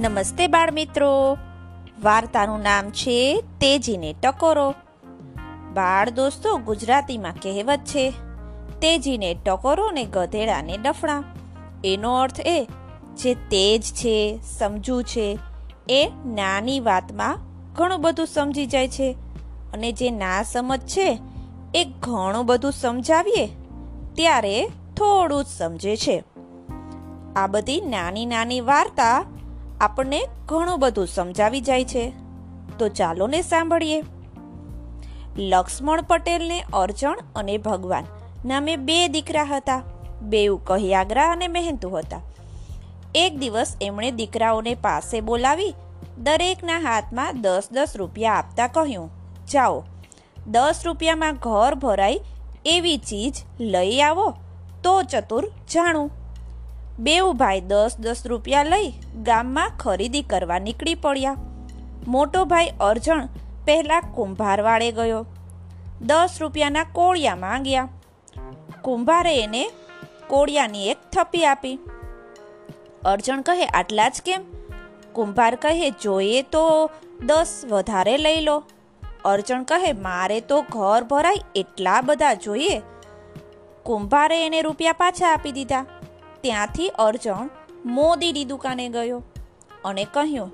નમસ્તે બાળ મિત્રો વાર્તાનું નામ છે તેજીને ટકોરો. બાળ દોસ્તો ગુજરાતીમાં કહેવત છે, તેજીને ટકોરો ને ગધેડાને ડફણા. એનો અર્થ એ, જે તેજ છે, સમજુ છે, એ નાની વાતમાં ઘણું બધું સમજી જાય છે. અને જે ના સમજ છે, એ ઘણું બધું સમજાવીએ, ત્યારે થોડું જ સમજે છે. આ બધી નાની નાની વાર્તા આપણને ઘણું બધું સમજાવી જાય છે. તો ચાલો ને સાંભળીએ. લક્ષ્મણ પટેલને અર્જણ અને ભગવાન નામે બે દીકરા હતા. બેઉ કહ્યાગ્રા અને મહેનતુ હતા. એક દિવસ એમણે દીકરાઓને પાસે બોલાવી દરેકના હાથમાં દસ દસ રૂપિયા આપતા કહ્યું, જાઓ, દસ રૂપિયામાં ઘર ભરાય એવી ચીજ લઈ આવો, તો ચતુર જાણું. બેઉ ભાઈ દસ દસ રૂપિયા લઈ ગામમાં ખરીદી કરવા નીકળી પડ્યા. મોટો ભાઈ અર્જણ પહેલાં કુંભારવાળે ગયો. દસ રૂપિયાના કોળિયા માંગ્યા. કુંભારે એને કોળિયાની એક થપ્પી આપી. અર્જણ કહે, આટલા જ કેમ? કુંભાર કહે, જોઈએ તો દસ વધારે લઈ લો. અર્જણ કહે, મારે તો ઘર ભરાય એટલા બધા જોઈએ. કુંભારે એને રૂપિયા પાછા આપી દીધા. ત્યાંથી અર્જણ મોદીની દુકાને ગયો અને કહ્યું,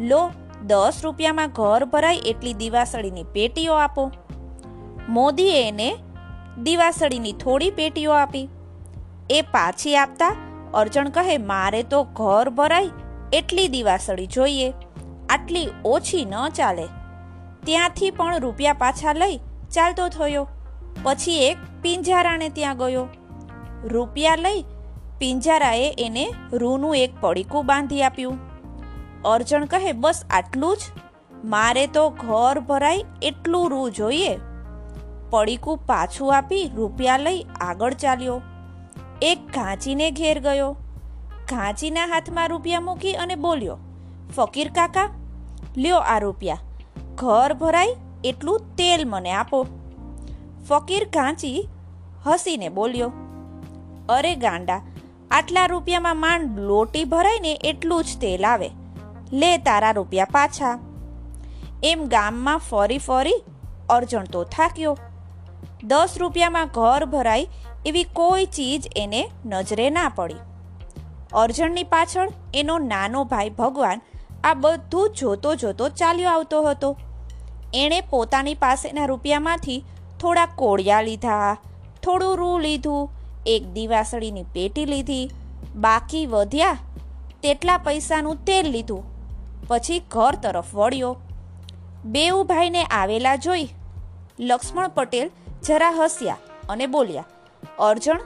લો, દસ રૂપિયામાં ઘર ભરાય એટલી દિવાસળીની પેટીઓ આપો. મોદીએ એને દિવાસળીની થોડી પેટીઓ આપી. એ પાછી આપતા અર્જણ કહે, મારે તો ઘર ભરાય એટલી દિવાસળી જોઈએ, આટલી ઓછી ન ચાલે. ત્યાંથી પણ રૂપિયા પાછા લઈ ચાલતો થયો. પછી એક પિંજારાને ત્યાં ગયો. રૂપિયા લઈ પિંજારાએ એને રૂનું એક પડીકું બાંધી આપ્યું. અર્જણ કહે, બસ આટલું જ? મારે તો ઘર ભરાય એટલું રૂ જોઈએ. પડીકું પાછું આપી રૂપિયા લઈ આગળ ચાલ્યો. એક ઘાંચીને ઘેર ગયો. ઘાંચીના હાથમાં રૂપિયા મૂકી અને બોલ્યો, ફકીર કાકા, લ્યો આ રૂપિયા. ઘર ભરાય એટલું તેલ મને આપો. ફકીર ઘાંચી હસીને બોલ્યો, અરે ગાંડા આટલા રૂપિયામાં માંડ લોટી ભરાય ને એટલું જ તેલ આવે. લે તારા રૂપિયા પાછા. એમ ગામમાં ફરી ફરી અર્જણ તો થાક્યો. દસ રૂપિયામાં ઘર ભરાય એવી કોઈ ચીજ એને નજરે ના પડી. અર્જણની પાછળ એનો નાનો ભાઈ ભગવાન આ બધું જોતો જોતો ચાલ્યો આવતો હતો. એણે પોતાની પાસેના રૂપિયામાંથી થોડા કોળિયા લીધા, થોડું રૂ લીધું એક દિવાસળીની પેટી લીધી, બાકી વધ્યા તેટલા પૈસાનું તેલ લીધું, પછી ઘર તરફ વળ્યો. બેઉ ભાઈને આવેલા જોઈ લક્ષ્મણ પટેલ જરા હસ્યા અને બોલ્યા, અર્જણ,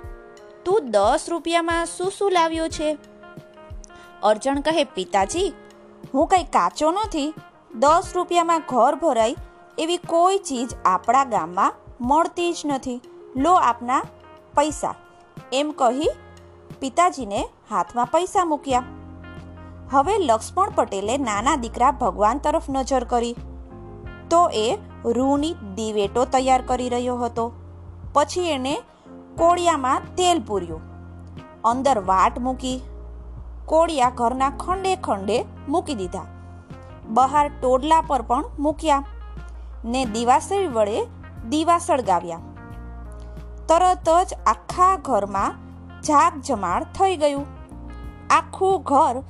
તું દસ રૂપિયામાં શું શું લાવ્યો છે? અર્જણ કહે, પિતાજી, હું કંઈ કાચો નથી. દસ રૂપિયામાં ઘર ભરાય એવી કોઈ ચીજ આપણા ગામમાં મળતી જ નથી. લો આપના પૈસા. એમ કહી પિતાજીને હાથમાં પૈસા મૂક્યા. હવે લક્ષ્મણ પટેલે નાના દીકરા ભગવાન તરફ નજર કરી. તો એ રૂની દિવેટો તૈયાર કરી રહ્યો હતો. પછી એને કોળિયામાં તેલ પૂર્યું. અંદર વાટ મૂકી કોળિયા ઘરના ખંડે ખંડે મૂકી દીધા. બહાર ટોડલા પર પણ મૂક્યા ને દિવાસળી વડે દીવા સળગાવ્યા તરત જ આખા ઘરમાં જમાડ થઈ ગયું. આખું ઘર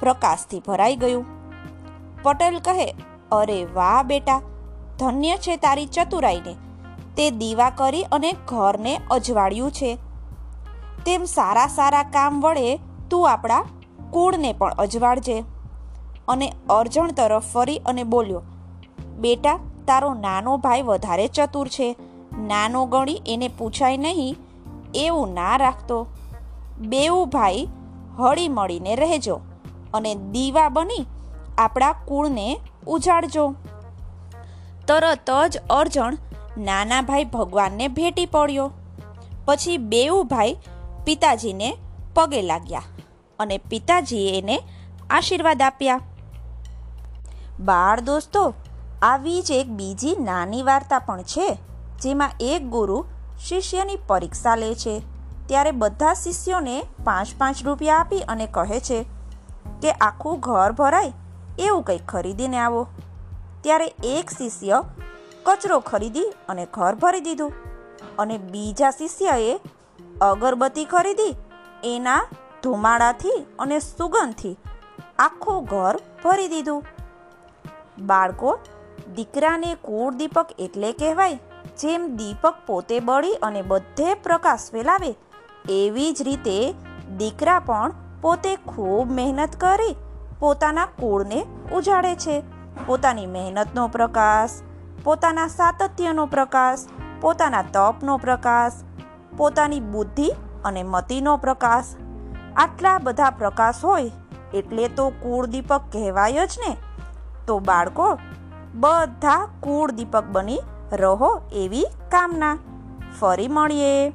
પ્રકાશથી ભરાઈ ગયું. પટેલ કહે, અરે વાહ બેટા, ધન્ય છે તારી ચતુરાઈને. તે દીવા કરી અને ઘરને અજવાળ્યું છે. તેમ સારા સારા કામ વડે તું આપણા કુળને પણ અજવાળજે. અને અર્જણ તરફ ફરી અને બોલ્યો, બેટા, તારો નાનો ભાઈ વધારે ચતુર છે. નાનો ગણી એને પૂછાય નહીં, એવું ના રાખતો. બેઉ ભાઈ હળી મળીને રહેજો અને દીવા બની આપણા કુળને ઉજાડજો. તરત જ અર્જણ નાના ભાઈ ભગવાનને ભેટી પડ્યો. પછી બેઉ ભાઈ પિતાજીને પગે લાગ્યા અને પિતાજીએ એને આશીર્વાદ આપ્યા. બાળ દોસ્તો, આવી જ એક બીજી નાની વાર્તા પણ છે. જેમાં એક ગુરુ શિષ્યની પરીક્ષા લે છે. ત્યારે બધા શિષ્યોને પાંચ પાંચ રૂપિયા આપી અને કહે છે કે, આખું ઘર ભરાય, એવું કંઈક ખરીદીને આવો. ત્યારે એક શિષ્ય કચરો ખરીદી અને ઘર ભરી દીધું. અને બીજા શિષ્યએ અગરબત્તી ખરીદી, એના ધુમાડાથી અને સુગંધથી આખું ઘર ભરી દીધું. બાળકો, દીકરાને કુળ દીપક એટલે કહેવાય જેમ દીપક પોતે બળી અને બધે પ્રકાશ ફેલાવે, એવી જ રીતે દીકરા પણ પોતે ખૂબ મહેનત કરી પોતાના કુળને ઉજાડે છે. પોતાની મહેનતનો પ્રકાશ, પોતાના સાતત્યનો પ્રકાશ, પોતાના તપનો પ્રકાશ, પોતાની બુદ્ધિ અને મતિનો પ્રકાશ. આટલા બધા પ્રકાશ હોય એટલે તો કુળ દીપક કહેવાય જ ને. તો બાળકો, બધા કુળ દીપક બની રહો એવી કામના. ફરી મળીએ.